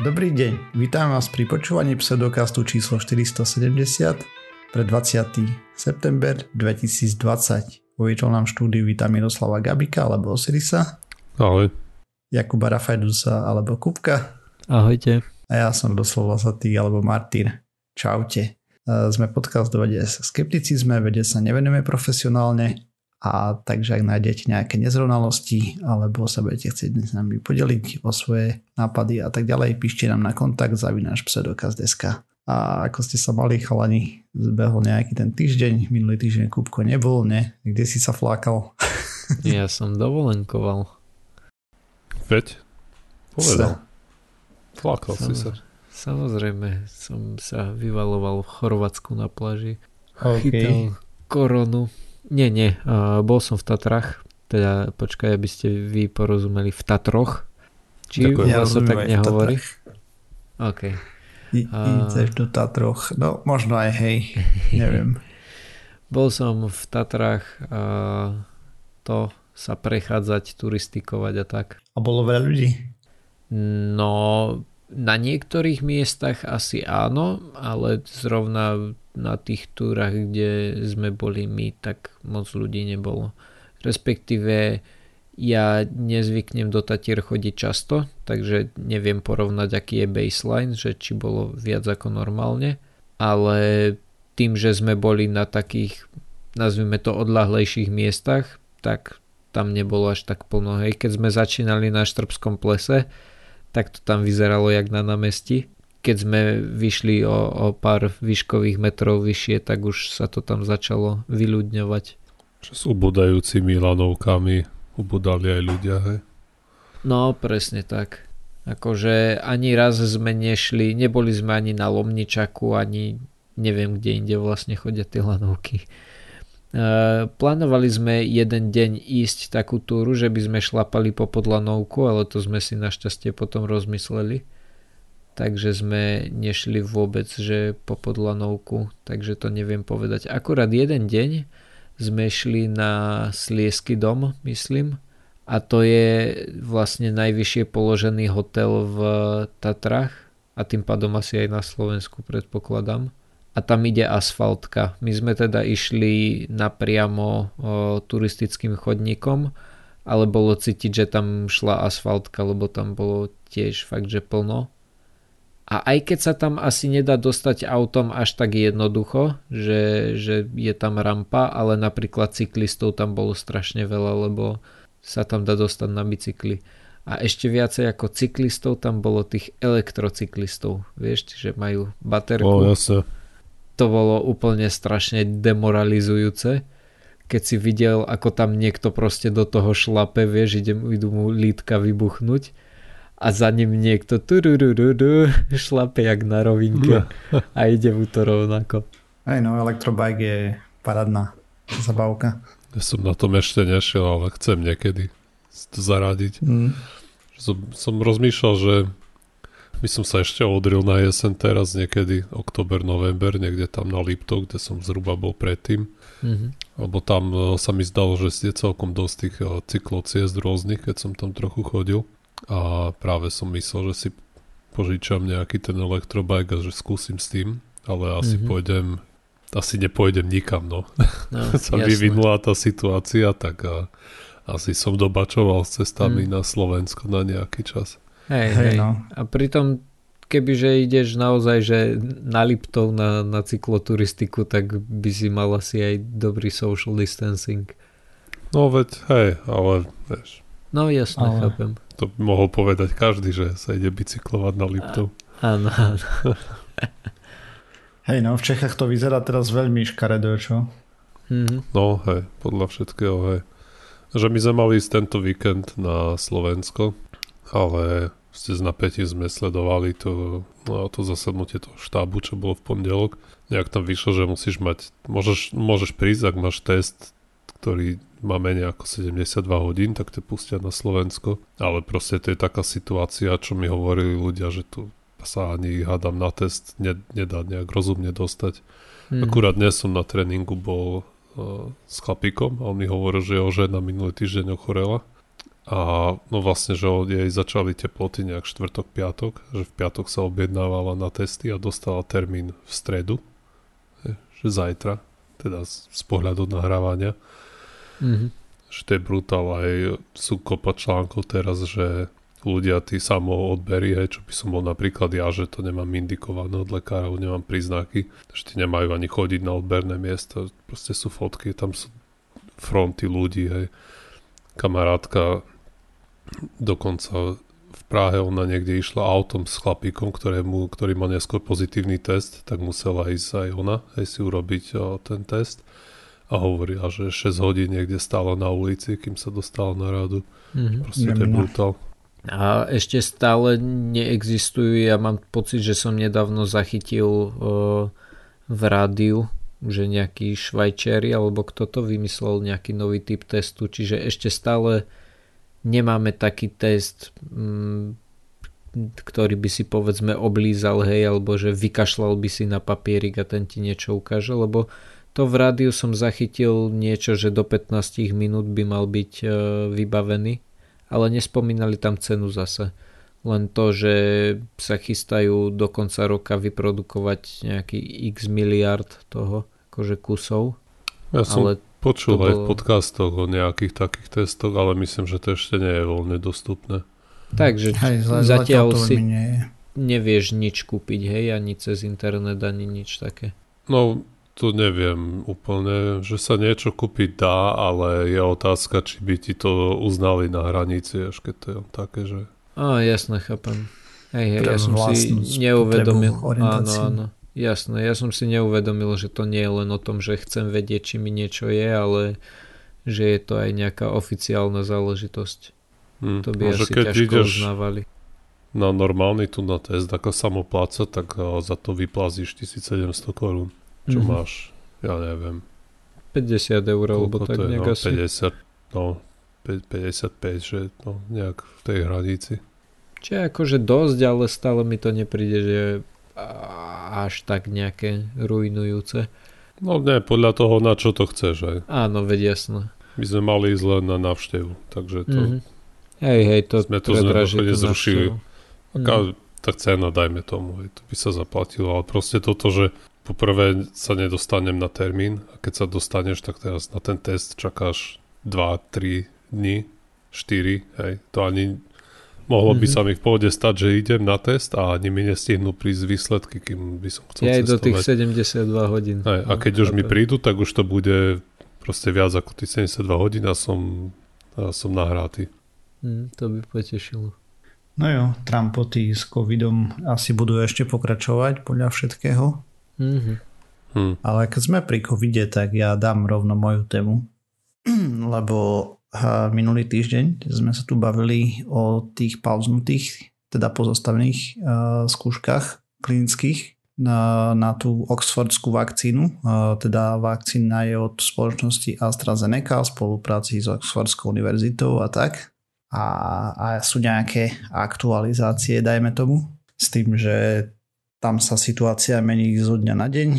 Dobrý deň, vítam vás pri počúvaní pseudokastu číslo 470 pre 20. september 2020. Vo virtuálnom štúdiu vítam Miroslava Gabika alebo Osirisa. Ahoj. Jakuba Rafajdusa alebo Kupka. Ahojte. A ja som doslova Satý alebo Martin. Čaute. E, sme podcast do vede skepticizme, vede sa nevenujeme profesionálne, a takže ak nájdete nejaké nezrovnalosti alebo sa budete chcieť s nami podeliť o svoje nápady a tak ďalej, píšte nám na kontakt zavináš pseudokaz.sk a ako ste sa mali chalani, zbehol nejaký ten týždeň, minulý týždeň Kúbko nebol, ne? Kde si sa flákal? ja som dovolenkoval. Veď? Povedal. Flákal si sa. Samozrejme, som sa vyvaloval v Chorvátsku na pláži. Okay. Chytal koronu. Nie, nie, uh, bol som v Tatrach, teda počkaj, aby ste vy porozumeli v Tatroch. Či Ďakujem. ja sa tak nehovorí? OK. I, uh, ideš do Tatroch, no možno aj hej, neviem. bol som v Tatrach uh, to sa prechádzať, turistikovať a tak. A bolo veľa ľudí? No, na niektorých miestach asi áno, ale zrovna na tých túrach, kde sme boli my, tak moc ľudí nebolo. Respektíve ja nezvyknem do Tatier chodiť často, takže neviem porovnať, aký je baseline, že či bolo viac ako normálne, ale tým, že sme boli na takých, nazvime to, odlahlejších miestach, tak tam nebolo až tak plno. Hej, keď sme začínali na Štrbskom plese, tak to tam vyzeralo jak na námestí keď sme vyšli o, o pár výškových metrov vyššie, tak už sa to tam začalo vyľudňovať. Čo s ubudajúcimi lanovkami ubudali aj ľudia, hej? No, presne tak. Akože ani raz sme nešli, neboli sme ani na Lomničaku, ani neviem, kde inde vlastne chodia tie lanovky. E, plánovali sme jeden deň ísť takú túru, že by sme šlapali po podlanovku, ale to sme si našťastie potom rozmysleli takže sme nešli vôbec, že po podlanovku, takže to neviem povedať. Akurát jeden deň sme šli na Sliesky dom, myslím, a to je vlastne najvyššie položený hotel v Tatrach a tým pádom asi aj na Slovensku predpokladám. A tam ide asfaltka. My sme teda išli napriamo o, turistickým chodníkom, ale bolo cítiť, že tam šla asfaltka, lebo tam bolo tiež fakt, že plno a aj keď sa tam asi nedá dostať autom až tak jednoducho, že, že je tam rampa, ale napríklad cyklistov tam bolo strašne veľa, lebo sa tam dá dostať na bicykli. A ešte viacej ako cyklistov tam bolo tých elektrocyklistov, vieš, že majú baterku. O, jasne. To bolo úplne strašne demoralizujúce keď si videl, ako tam niekto proste do toho šlape, vieš, idem, idú mu lítka vybuchnúť a za ním niekto šlape jak na rovinke a ide mu to rovnako. Aj no, elektrobike je paradná zabavka. Ja som na tom ešte nešiel, ale chcem niekedy to zaradiť. Mm. Som, som rozmýšľal, že by som sa ešte odril na jesen teraz niekedy, oktober, november, niekde tam na Liptov, kde som zhruba bol predtým. Mm-hmm. Lebo tam e, sa mi zdalo, že je celkom dosť tých e, cyklociest rôznych, keď som tam trochu chodil a práve som myslel, že si požičam nejaký ten elektrobike a že skúsim s tým, ale asi mm-hmm. pôjdem asi nepôjdem nikam, no. no sa jasné. vyvinula tá situácia, tak a, asi som dobačoval s cestami mm. na Slovensko na nejaký čas. Hej, hej, no. A pritom kebyže ideš naozaj že na Liptov na, na cykloturistiku, tak by si mal asi aj dobrý social distancing. No veď, hej, ale vieš. No jasne, ale... chápem. To by mohol povedať každý, že sa ide bicyklovať na Liptov. Áno, áno. Hej, no v Čechách to vyzerá teraz veľmi škaredo, čo? Mm-hmm. No, hej, podľa všetkého, hej. Že my sme mali ísť tento víkend na Slovensko, ale ste z napätí sme sledovali to, no, to zasadnutie toho štábu, čo bolo v pondelok. Nejak tam vyšlo, že musíš mať, môžeš, môžeš prísť, ak máš test, ktorý má menej ako 72 hodín, tak te pustia na Slovensko. Ale proste to je taká situácia, čo mi hovorili ľudia, že tu sa ani hádam na test nedá nejak rozumne dostať. Mm. Akurát dnes som na tréningu bol uh, s chlapíkom a on mi hovoril, že jeho žena minulý týždeň ochorela a no vlastne, že jej začali teploty nejak štvrtok, piatok, že v piatok sa objednávala na testy a dostala termín v stredu, že zajtra, teda z pohľadu nahrávania. Mm-hmm. Že to je brutál, aj sú kopa článkov teraz, že ľudia tí samo odbery, hej, čo by som bol napríklad ja, že to nemám indikované od lekárov, nemám príznaky, že ti nemajú ani chodiť na odberné miesto, proste sú fotky, tam sú fronty ľudí, hej. Kamarátka dokonca v Prahe ona niekde išla autom s chlapíkom, ktorému, ktorý má neskôr pozitívny test, tak musela ísť aj ona, aj si urobiť o, ten test a hovorila, že 6 hodín niekde stála na ulici, kým sa dostala na radu. Mm-hmm. Proste to je brutál. A ešte stále neexistujú, ja mám pocit, že som nedávno zachytil uh, v rádiu, že nejaký švajčiari alebo kto to vymyslel nejaký nový typ testu, čiže ešte stále nemáme taký test, mm, ktorý by si povedzme oblízal, hej, alebo že vykašľal by si na papierik a ten ti niečo ukáže, lebo to v rádiu som zachytil niečo, že do 15 minút by mal byť e, vybavený, ale nespomínali tam cenu zase. Len to, že sa chystajú do konca roka vyprodukovať nejaký x miliard toho, akože kusov. Ja som ale Počul aj bolo... v podcastoch o nejakých takých testoch, ale myslím, že to ešte nie je voľne dostupné. Takže hej, zatiaľ si nie nevieš nič kúpiť, hej, ani cez internet, ani nič také. No, to neviem úplne, že sa niečo kúpiť dá, ale je otázka, či by ti to uznali na hranici, až keď to je také, že... Á, jasne, chápem. Hej, hej, ja som si neuvedomil. Áno, áno. Jasné, ja som si neuvedomil, že to nie je len o tom, že chcem vedieť, či mi niečo je, ale že je to aj nejaká oficiálna záležitosť. Hmm. To by Môže asi keď ťažko uznávali. Na normálny tu na test ako samopláca, tak za to vyplazíš 1700 korún. Čo mm-hmm. máš? Ja neviem. 50 eur, alebo tak nejak no, asi. 50, no 55, že no, nejak v tej hranici. Čiže akože dosť, ale stále mi to nepríde, že až tak nejaké ruinujúce. No nie, podľa toho, na čo to chceš aj. Áno, veď jasno. My sme mali ísť len na návštevu, takže to... Mm-hmm. Hej, hej, to sme to sme zrušili. Aká, mm. tá cena, dajme tomu, hej, to by sa zaplatilo, ale proste toto, že poprvé sa nedostanem na termín a keď sa dostaneš, tak teraz na ten test čakáš 2-3 dní, 4, hej, to ani Mohlo by mm-hmm. sa mi v pohode stať, že idem na test a ani mi nestihnú prísť výsledky, kým by som chcel ja cestovať. do tých 72 hodín. Aj, a no, keď no, už mi prídu, tak už to bude proste viac ako tých 72 hodín a som, a som nahrátý. Mm, to by potešilo. No jo, Trumpoty s covidom asi budú ešte pokračovať podľa všetkého. Mm-hmm. Hmm. Ale keď sme pri covide, tak ja dám rovno moju tému, lebo minulý týždeň sme sa tu bavili o tých pauznutých, teda pozastavených uh, skúškach klinických na, na tú oxfordskú vakcínu. Uh, teda vakcína je od spoločnosti AstraZeneca v spolupráci s Oxfordskou univerzitou a tak. A, a sú nejaké aktualizácie, dajme tomu, s tým, že tam sa situácia mení zo dňa na deň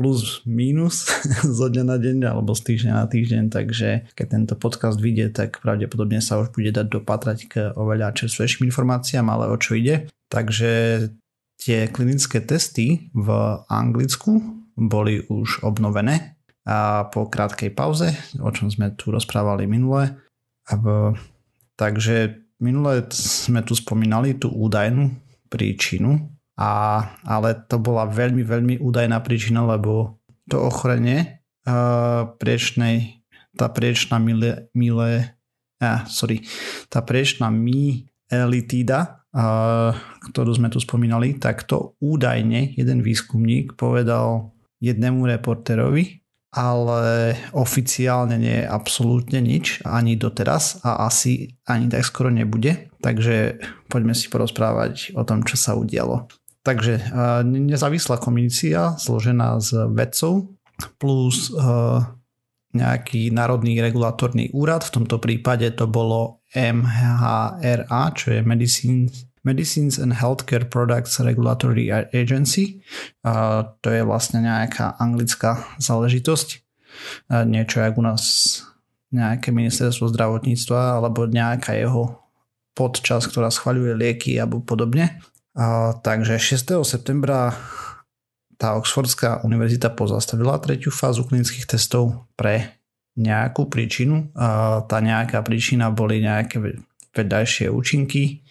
plus minus zo dňa na deň alebo z týždňa na týždeň, takže keď tento podcast vyjde, tak pravdepodobne sa už bude dať dopatrať k oveľa čerstvejším informáciám, ale o čo ide. Takže tie klinické testy v Anglicku boli už obnovené a po krátkej pauze, o čom sme tu rozprávali minule. Takže minule sme tu spomínali tú údajnú príčinu a, ale to bola veľmi, veľmi údajná príčina, lebo to ochorenie uh, priečnej, tá priečná mile, mile uh, sorry, tá priečná myelitída, uh, ktorú sme tu spomínali, tak to údajne jeden výskumník povedal jednému reporterovi, ale oficiálne nie je absolútne nič, ani doteraz a asi ani tak skoro nebude. Takže poďme si porozprávať o tom, čo sa udialo. Takže nezávislá komisia zložená z vedcov plus nejaký národný regulatorný úrad, v tomto prípade to bolo MHRA, čo je Medicines, Medicines and Healthcare Products Regulatory Agency. A to je vlastne nejaká anglická záležitosť. Niečo jak u nás nejaké ministerstvo zdravotníctva alebo nejaká jeho podčas, ktorá schvaľuje lieky alebo podobne. Takže 6. septembra tá Oxfordská univerzita pozastavila tretiu fázu klinických testov pre nejakú príčinu. A tá nejaká príčina boli nejaké vedľajšie účinky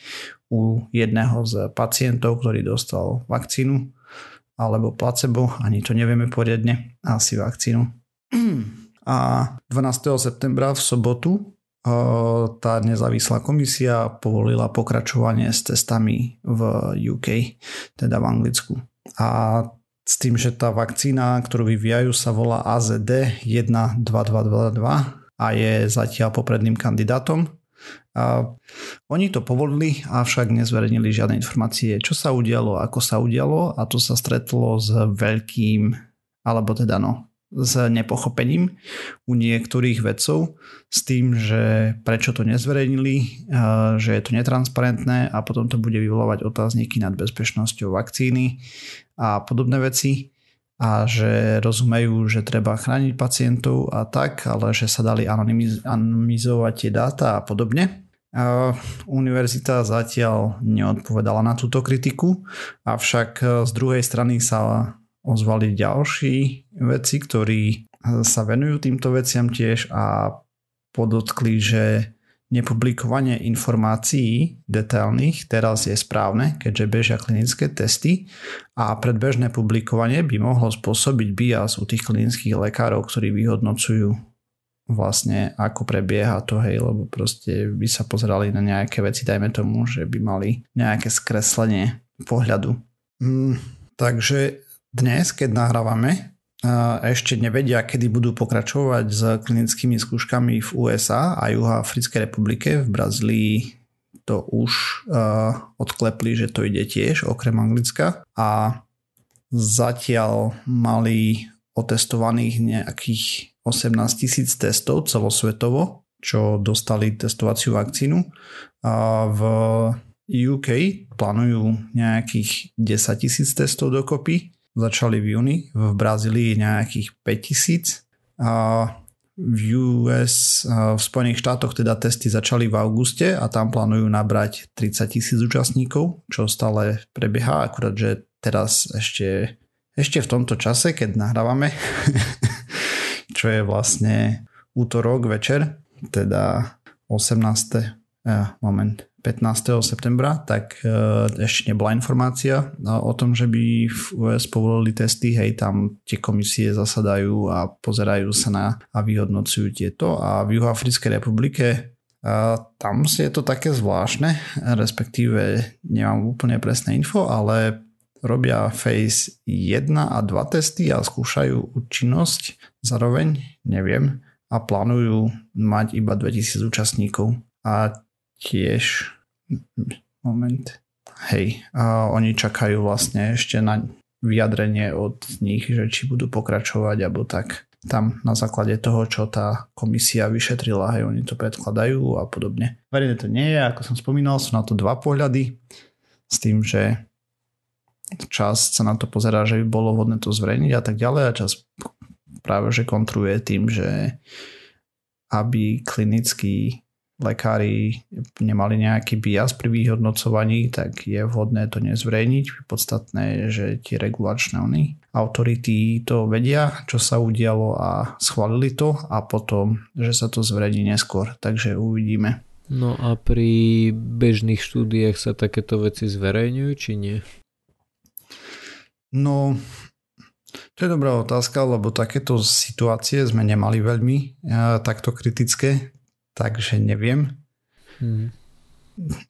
u jedného z pacientov, ktorý dostal vakcínu alebo placebo, ani to nevieme poriadne, asi vakcínu. A 12. septembra v sobotu tá nezávislá komisia povolila pokračovanie s testami v UK, teda v Anglicku. A s tým, že tá vakcína, ktorú vyvíjajú, sa volá AZD 12222 a je zatiaľ popredným kandidátom a oni to povolili, avšak nezverejnili žiadne informácie, čo sa udialo, ako sa udialo a to sa stretlo s veľkým, alebo teda no, s nepochopením u niektorých vedcov s tým, že prečo to nezverejnili, že je to netransparentné a potom to bude vyvolávať otázniky nad bezpečnosťou vakcíny a podobné veci a že rozumejú, že treba chrániť pacientov a tak, ale že sa dali anonymiz- anonymizovať tie dáta a podobne. A univerzita zatiaľ neodpovedala na túto kritiku, avšak z druhej strany sa ozvali ďalší veci, ktorí sa venujú týmto veciam tiež a podotkli, že Nepublikovanie informácií detailných teraz je správne, keďže bežia klinické testy a predbežné publikovanie by mohlo spôsobiť bias u tých klinických lekárov, ktorí vyhodnocujú vlastne ako prebieha to, hej, lebo proste by sa pozerali na nejaké veci, dajme tomu, že by mali nejaké skreslenie pohľadu. Mm, takže dnes, keď nahrávame, ešte nevedia, kedy budú pokračovať s klinickými skúškami v USA a Juhoafrickej republike. V Brazílii to už odklepli, že to ide tiež, okrem Anglicka. A zatiaľ mali otestovaných nejakých 18 tisíc testov celosvetovo, čo dostali testovaciu vakcínu. A v UK plánujú nejakých 10 tisíc testov dokopy začali v júni, v Brazílii nejakých 5000 a v US, v Spojených štátoch teda testy začali v auguste a tam plánujú nabrať 30 tisíc účastníkov, čo stále prebieha, akurát, že teraz ešte, ešte v tomto čase, keď nahrávame, čo je vlastne útorok večer, teda 18. Moment, 15. septembra, tak e, ešte nebola informácia o tom, že by v US povolili testy, hej, tam tie komisie zasadajú a pozerajú sa na a vyhodnocujú tieto a v Juhoafrickej republike a tam si je to také zvláštne, respektíve nemám úplne presné info, ale robia Phase 1 a 2 testy a skúšajú účinnosť zároveň, neviem, a plánujú mať iba 2000 účastníkov. A tiež moment. Hej, a oni čakajú vlastne ešte na vyjadrenie od nich, že či budú pokračovať alebo tak. Tam na základe toho, čo tá komisia vyšetrila, hej, oni to predkladajú a podobne. Verejne to nie je, ako som spomínal, sú na to dva pohľady s tým, že čas sa na to pozerá, že by bolo vhodné to zverejniť a tak ďalej a čas práve že kontruje tým, že aby klinický lekári nemali nejaký bias pri vyhodnocovaní, tak je vhodné to nezverejniť. Podstatné je, že tie regulačné oni, autority to vedia, čo sa udialo a schválili to a potom, že sa to zverejní neskôr. Takže uvidíme. No a pri bežných štúdiách sa takéto veci zverejňujú, či nie? No, to je dobrá otázka, lebo takéto situácie sme nemali veľmi takto kritické, takže neviem. Hmm.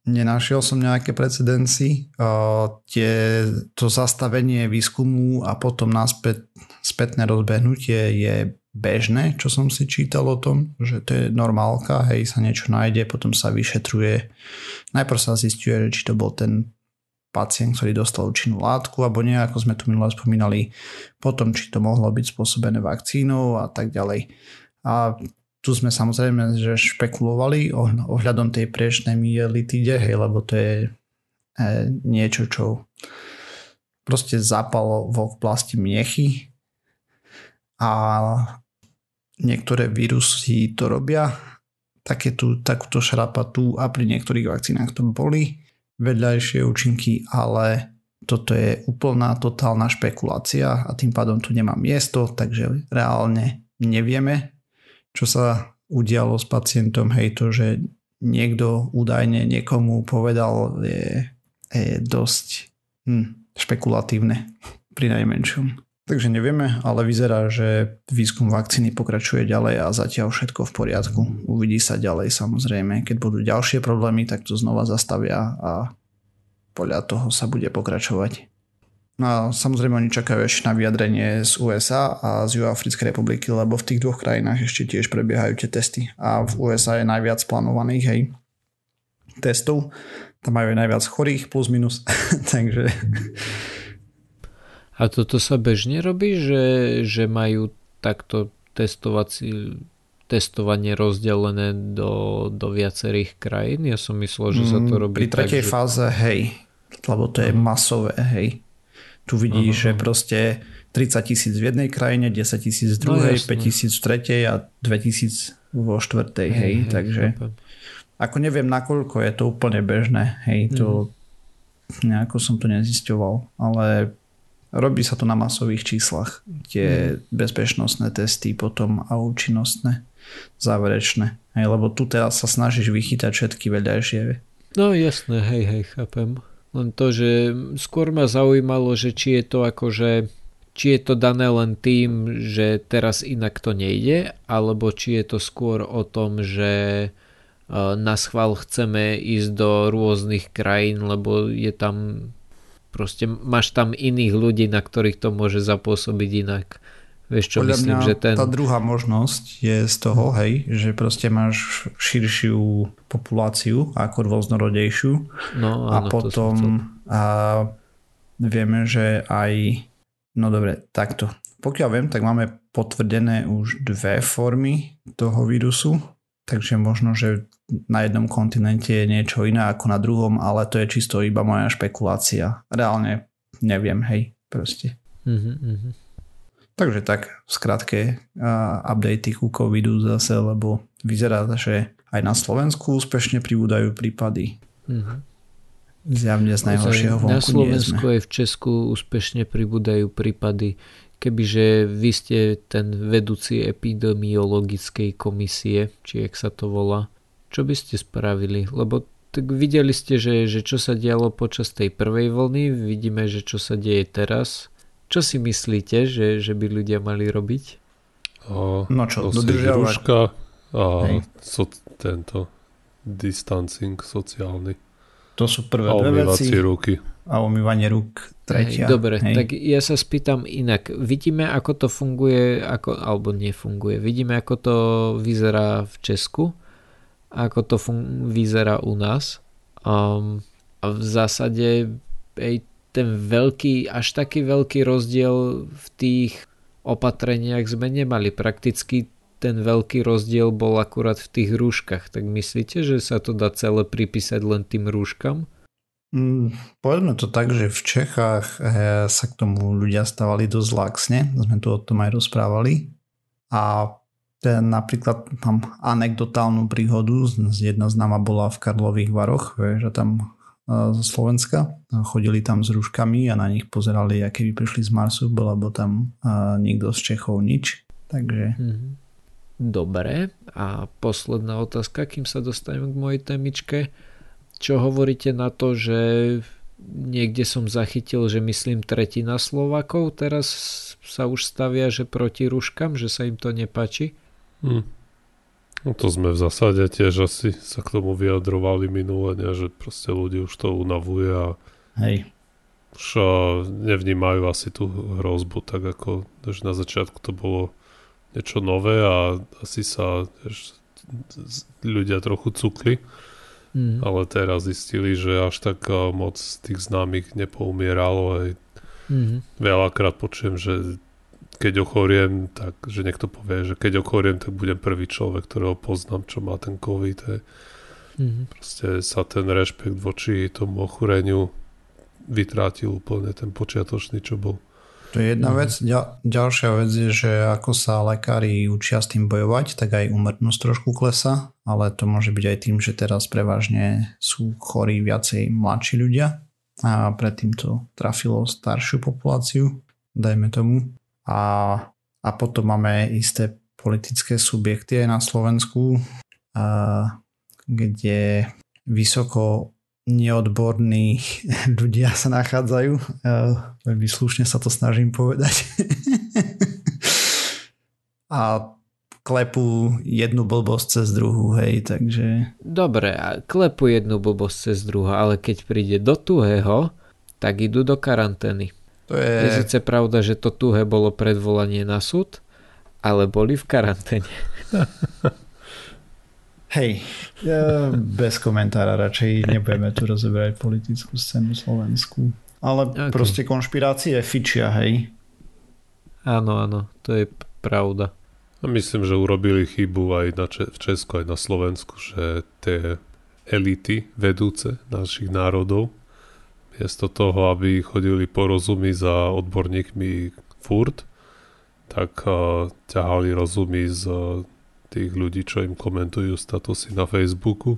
Nenašiel som nejaké precedenci. Uh, tie, to zastavenie výskumu a potom náspäť, spätné rozbehnutie je bežné, čo som si čítal o tom, že to je normálka, hej, sa niečo nájde, potom sa vyšetruje. Najprv sa zistuje, či to bol ten pacient, ktorý dostal účinnú látku, alebo nie, ako sme tu minule spomínali, potom či to mohlo byť spôsobené vakcínou a tak ďalej. A tu sme samozrejme že špekulovali ohľadom tej priečnej mielitide, hej, lebo to je e, niečo, čo proste zapalo v oblasti miechy. A niektoré vírusy to robia, také tu, takúto šrapatu a pri niektorých vakcínach to boli vedľajšie účinky, ale toto je úplná totálna špekulácia a tým pádom tu nemá miesto, takže reálne nevieme, čo sa udialo s pacientom, hej, to, že niekto údajne niekomu povedal, je, je dosť hm, špekulatívne pri najmenšom. Takže nevieme, ale vyzerá, že výskum vakcíny pokračuje ďalej a zatiaľ všetko v poriadku. Uvidí sa ďalej samozrejme. Keď budú ďalšie problémy, tak to znova zastavia a podľa toho sa bude pokračovať. No a samozrejme oni čakajú ešte na vyjadrenie z USA a z Juhoafrickej republiky, lebo v tých dvoch krajinách ešte tiež prebiehajú tie testy. A v USA je najviac plánovaných hej, testov. Tam majú aj najviac chorých plus minus. Takže... A toto sa bežne robí, že, že majú takto testovací testovanie rozdelené do, do viacerých krajín? Ja som myslel, že sa to mm, robí Pri tretej tak, fáze, že... hej, lebo to je masové, hej. Tu vidíš, uh-huh. že proste 30 tisíc v jednej krajine, 10 tisíc v druhej, no, 5 tisíc v tretej a 2 tisíc vo štvrtej, hej, hej, hej takže chápem. ako neviem nakoľko je to úplne bežné, hej, to mm. nejako som to nezisťoval, ale robí sa to na masových číslach, tie mm. bezpečnostné testy potom a účinnostné, záverečné, hej, lebo tu teraz sa snažíš vychytať všetky vedľajšie. No jasné, hej, hej, chápem. Len to, že skôr ma zaujímalo, že či je to akože či je to dané len tým, že teraz inak to nejde, alebo či je to skôr o tom, že e, na schvál chceme ísť do rôznych krajín, lebo je tam proste máš tam iných ľudí, na ktorých to môže zapôsobiť inak. Vieš čo Podľa myslím, mňa že ten... tá druhá možnosť je z toho, hej, že proste máš širšiu populáciu ako rôznorodejšiu no, áno, a potom a vieme, že aj no dobre, takto. Pokiaľ viem, tak máme potvrdené už dve formy toho vírusu, takže možno, že na jednom kontinente je niečo iné ako na druhom, ale to je čisto iba moja špekulácia. Reálne neviem, hej, proste. Mm-hmm. Takže tak, v skratke, updaty ku covidu zase, lebo vyzerá, že aj na Slovensku úspešne pribúdajú prípady. Mm-hmm. Zjavne z najhoršieho vonku Na Slovensku aj v Česku úspešne pribúdajú prípady. Kebyže vy ste ten vedúci epidemiologickej komisie, či jak sa to volá, čo by ste spravili? Lebo tak videli ste, že, že čo sa dialo počas tej prvej vlny, vidíme, že čo sa deje teraz čo si myslíte, že, že by ľudia mali robiť? A, no čo, dodržiavať. a so, tento distancing sociálny. To sú prvé dve veci. ruky. A umývanie rúk tretia. Hej, dobre, hej. tak ja sa spýtam inak. Vidíme, ako to funguje, ako, alebo nefunguje. Vidíme, ako to vyzerá v Česku, ako to fun- vyzerá u nás. Um, a v zásade ej, ten veľký, až taký veľký rozdiel v tých opatreniach sme nemali. Prakticky ten veľký rozdiel bol akurát v tých rúškach. Tak myslíte, že sa to dá celé pripísať len tým rúškam? Mm, povedzme to tak, že v Čechách eh, sa k tomu ľudia stávali dosť laxne. Sme tu o tom aj rozprávali. A ten napríklad mám anekdotálnu príhodu. Jedna z náma bola v Karlových Varoch, že tam zo Slovenska. Chodili tam s rúškami a na nich pozerali, aké by prišli z Marsu, lebo tam nikto z Čechov nič. Takže... Mhm. Dobre. A posledná otázka, kým sa dostanem k mojej témičke. Čo hovoríte na to, že niekde som zachytil, že myslím tretina Slovakov teraz sa už stavia, že proti rúškam, že sa im to nepáči? Hm. No to sme v zásade tiež asi sa k tomu vyjadrovali minule, ne? že proste ľudí už to unavuje a Hej. už nevnímajú asi tú hrozbu tak ako že na začiatku to bolo niečo nové a asi sa vieš, ľudia trochu cukli. Mm. Ale teraz zistili, že až tak moc tých známych nepoumieralo. Aj mm. Veľakrát počujem, že keď ochoriem, tak že niekto povie, že keď ochoriem, tak budem prvý človek, ktorého poznám, čo má ten COVID. Hej. Mm-hmm. Proste sa ten rešpekt voči tomu ochoreniu vytrátil úplne ten počiatočný, čo bol. To je jedna vec. Ďal, ďalšia vec je, že ako sa lekári učia s tým bojovať, tak aj umrtnosť trošku klesa, ale to môže byť aj tým, že teraz prevažne sú chorí viacej mladší ľudia a predtým to trafilo staršiu populáciu, dajme tomu. A, a potom máme isté politické subjekty aj na Slovensku, a, kde vysoko neodborní ľudia sa nachádzajú. Veľmi slušne sa to snažím povedať. A klepu jednu blbosť cez druhú, hej, takže... Dobre, a klepu jednu blbosť cez druhú, ale keď príde do tuhého, tak idú do karantény. To je... je síce pravda, že to tuhé bolo predvolanie na súd, ale boli v karanténe. Hej, ja bez komentára radšej nebudeme tu rozoberať politickú scénu Slovensku. Ale okay. proste konšpirácie fičia, hej. Áno, áno, to je pravda. A myslím, že urobili chybu aj na Če- v Česku, aj na Slovensku, že tie elity vedúce našich národov, miesto toho, aby chodili porozumy za odborníkmi furt, tak uh, ťahali rozumy z uh, tých ľudí, čo im komentujú statusy na Facebooku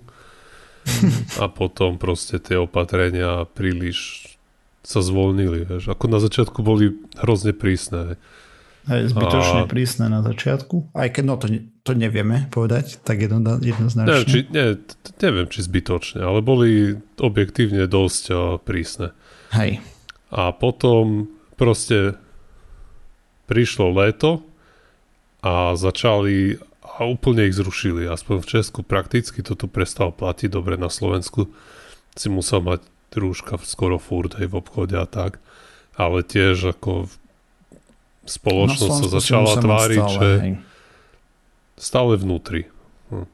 a potom proste tie opatrenia príliš sa zvolnili. Vieš. Ako na začiatku boli hrozne prísne. Aj zbytočne a... prísne na začiatku. Aj keď no to, to nevieme povedať, tak jedno, jednoznačne. Neviem či, ne, neviem, či zbytočne, ale boli objektívne dosť prísne. Hej. A potom proste prišlo leto a začali a úplne ich zrušili. Aspoň v Česku prakticky toto prestalo platiť. Dobre, na Slovensku si musel mať rúška skoro furt aj v obchode a tak. Ale tiež ako spoločnosť sa začala tváriť, stále, že hej. stále vnútri. Hm.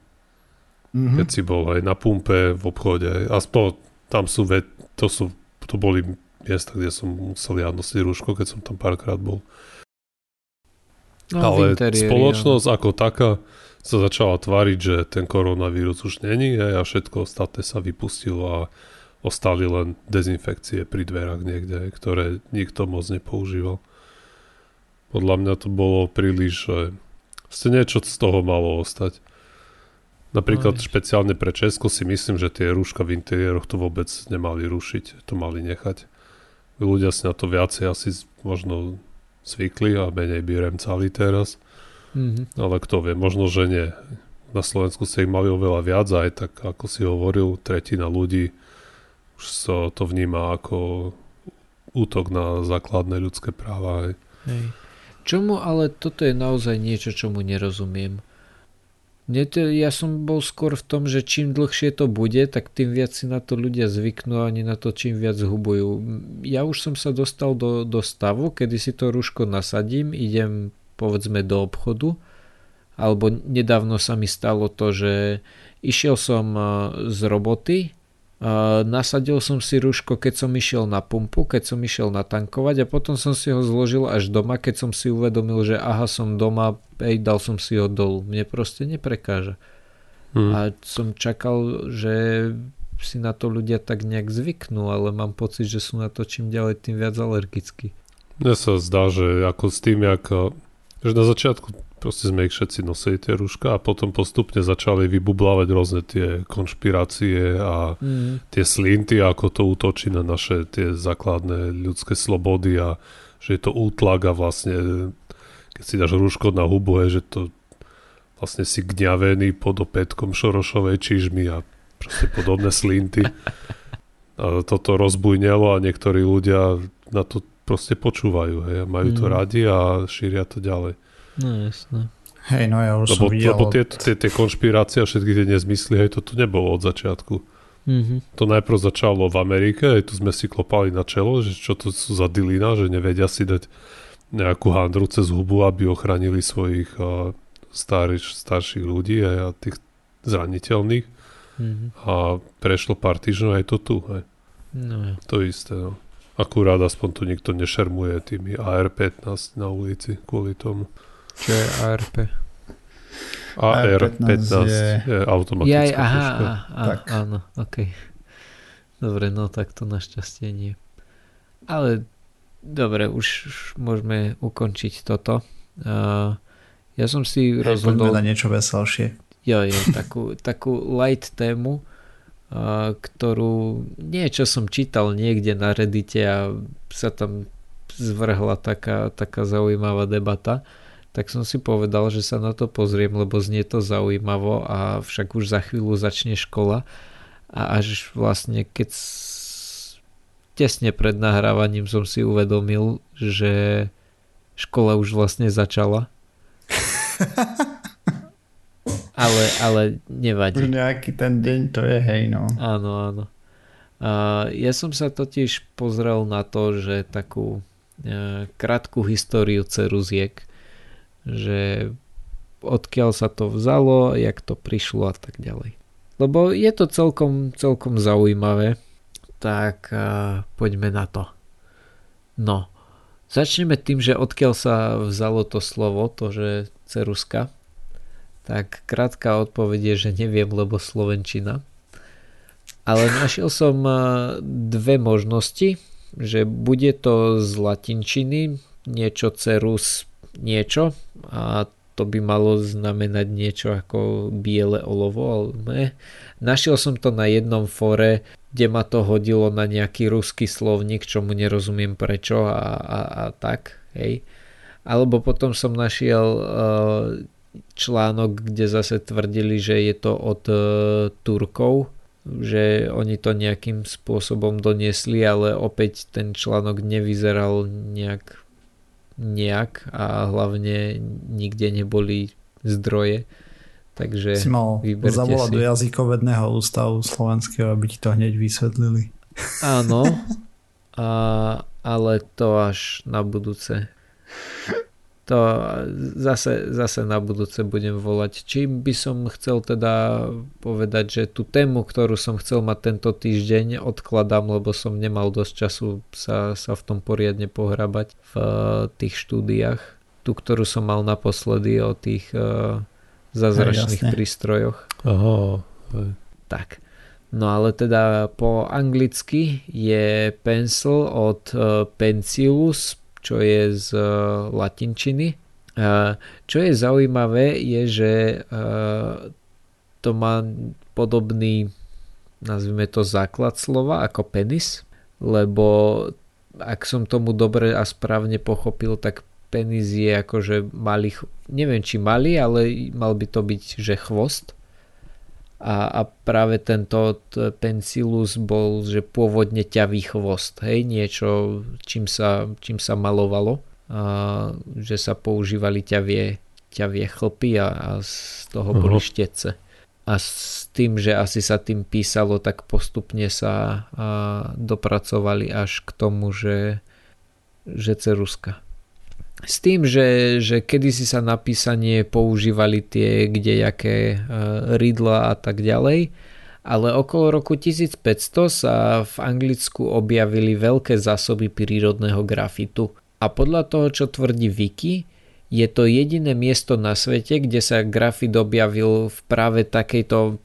Mm-hmm. Keď si bol aj na pumpe v obchode, aspoň tam sú, ve- to sú, to boli miesta, kde som musel ja nosiť rúško, keď som tam párkrát bol. No, Ale spoločnosť ja. ako taká sa začala tváriť, že ten koronavírus už není a všetko ostatné sa vypustilo a ostali len dezinfekcie pri dverách niekde, ktoré nikto moc nepoužíval. Podľa mňa to bolo príliš, že ste niečo z toho malo ostať. Napríklad no, špeciálne pre Česko si myslím, že tie rúška v interiéroch to vôbec nemali rušiť, to mali nechať. Ľudia si na to viacej asi možno zvykli a menej by remcali teraz. Mm-hmm. Ale kto vie, možno, že nie. Na Slovensku sa ich mali oveľa viac, aj tak ako si hovoril, tretina ľudí už sa to vníma ako útok na základné ľudské práva. Aj. Hej. Čomu ale toto je naozaj niečo, čomu nerozumiem ja som bol skôr v tom, že čím dlhšie to bude, tak tým viac si na to ľudia zvyknú a ani na to čím viac hubujú. Ja už som sa dostal do, do stavu, kedy si to rúško nasadím, idem povedzme do obchodu, alebo nedávno sa mi stalo to, že išiel som z roboty nasadil som si rúško, keď som išiel na pumpu, keď som išiel natankovať a potom som si ho zložil až doma, keď som si uvedomil, že aha, som doma, ej, dal som si ho dolu. Mne proste neprekáža. Hmm. A som čakal, že si na to ľudia tak nejak zvyknú, ale mám pocit, že sú na to čím ďalej tým viac alergickí. Mne sa zdá, že ako s tým, jak, že na začiatku proste sme ich všetci nosili tie rúška a potom postupne začali vybublávať rôzne tie konšpirácie a mm. tie slinty, ako to útočí na naše tie základné ľudské slobody a že je to útlak a vlastne keď si dáš rúško na hubu, je, že to vlastne si gňavený pod opätkom šorošovej čižmy a proste podobné slinty. A toto rozbujnelo a niektorí ľudia na to proste počúvajú, hej, majú to mm. radi a šíria to ďalej. No jasné. Hej, no ja už lebo, som videl... Lebo tie, tie, tie konšpirácie a všetky tie nezmysly, hej, to tu nebolo od začiatku. Mm-hmm. To najprv začalo v Amerike, aj tu sme si klopali na čelo, že čo to sú za dilina, že nevedia si dať nejakú handru cez hubu, aby ochránili svojich uh, starý, starších ľudí a tých zraniteľných. Mm-hmm. A prešlo pár týždňov aj to tu. Hej. No, ja. To isté. No. Akurát aspoň tu nikto nešermuje tými AR-15 na ulici kvôli tomu. Čo je ARP? AR-15 je, je automatická Jaj, aha, aha, tak. áno, ok. Dobre, no tak to našťastie nie. Ale dobre, už, už môžeme ukončiť toto. Uh, ja som si hey, rozhodol... na niečo veselšie. Jo, jo, takú, takú light tému, uh, ktorú niečo som čítal niekde na Reddite a sa tam zvrhla taká, taká zaujímavá debata tak som si povedal, že sa na to pozriem, lebo znie to zaujímavo a však už za chvíľu začne škola a až vlastne keď tesne pred nahrávaním som si uvedomil, že škola už vlastne začala. ale, ale nevadí. Už nejaký ten deň to je, hej no. Áno, áno. A ja som sa totiž pozrel na to, že takú e, krátku históriu ceruziek že odkiaľ sa to vzalo, jak to prišlo a tak ďalej. Lebo je to celkom, celkom zaujímavé, tak uh, poďme na to. No, začneme tým, že odkiaľ sa vzalo to slovo, to, že ceruska. Tak krátka odpoveď je, že neviem, lebo slovenčina. Ale našiel som dve možnosti, že bude to z latinčiny, niečo cerus niečo a to by malo znamenať niečo ako biele olovo, ale našiel som to na jednom fore, kde ma to hodilo na nejaký ruský slovník, čomu nerozumiem prečo a, a, a tak, hej. Alebo potom som našiel uh, článok, kde zase tvrdili, že je to od uh, Turkov, že oni to nejakým spôsobom doniesli, ale opäť ten článok nevyzeral nejak nejak a hlavne nikde neboli zdroje. Takže si mal zavolať si. do jazykovedného ústavu slovenského, aby ti to hneď vysvetlili. Áno, a, ale to až na budúce to zase, zase na budúce budem volať. Čím by som chcel teda povedať, že tú tému, ktorú som chcel mať tento týždeň, odkladám, lebo som nemal dosť času sa, sa v tom poriadne pohrabať v uh, tých štúdiách. Tú, ktorú som mal naposledy o tých uh, zázračných prístrojoch. Aha. Tak. No ale teda po anglicky je pencil od uh, Pencilus čo je z eh, latinčiny. Čo je zaujímavé je, že eh, to má podobný nazvime to základ slova ako penis, lebo ak som tomu dobre a správne pochopil, tak penis je akože malý, neviem či malý, ale mal by to byť, že chvost a, a práve tento pencilus bol, že pôvodne ťavý chvost, hej, niečo, čím sa, čím sa malovalo, a, že sa používali ťavie, ťavie chlpy a, a z toho uh-huh. boli štetce. A s tým, že asi sa tým písalo, tak postupne sa a, dopracovali až k tomu, že, že ceruska. S tým, že, že kedysi sa na písanie používali tie kdejaké e, rydla a tak ďalej, ale okolo roku 1500 sa v Anglicku objavili veľké zásoby prírodného grafitu. A podľa toho, čo tvrdí Wiki, je to jediné miesto na svete, kde sa grafit objavil v práve takejto,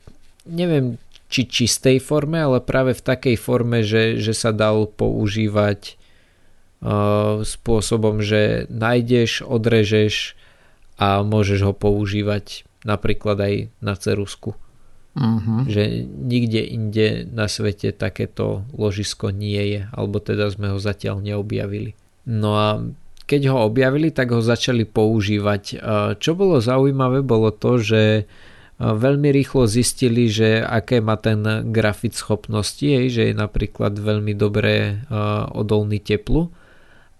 neviem či čistej forme, ale práve v takej forme, že, že sa dal používať spôsobom, že nájdeš, odrežeš a môžeš ho používať napríklad aj na cerusku. Uh-huh. Že nikde inde na svete takéto ložisko nie je, alebo teda sme ho zatiaľ neobjavili. No a keď ho objavili, tak ho začali používať. Čo bolo zaujímavé, bolo to, že veľmi rýchlo zistili, že aké má ten grafit schopnosti, že je napríklad veľmi dobre odolný teplu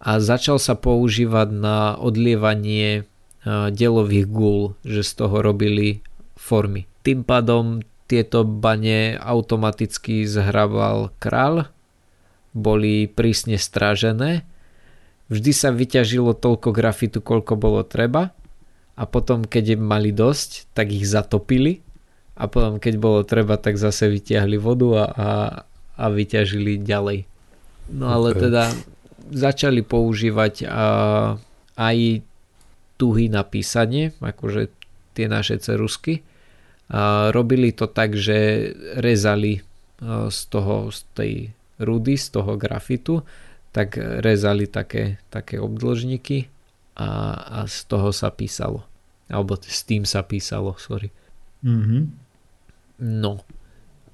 a začal sa používať na odlievanie delových gul, že z toho robili formy. Tým pádom tieto bane automaticky zhrabal král, boli prísne strážené, vždy sa vyťažilo toľko grafitu, koľko bolo treba a potom keď mali dosť, tak ich zatopili a potom keď bolo treba, tak zase vyťahli vodu a, a, a vyťažili ďalej. No ale okay. teda začali používať aj tuhy na písanie, akože tie naše cerusky. Robili to tak, že rezali z toho, z tej rudy, z toho grafitu tak rezali také, také obdĺžniky a, a z toho sa písalo. Alebo s tým sa písalo, sorry. Mm-hmm. No.